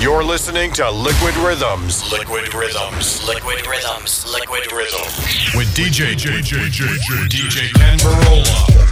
You're listening to Liquid Rhythms. Liquid Rhythms. Liquid Rhythms. Liquid Rhythms. With DJ JJJJ DJ Ken Barola.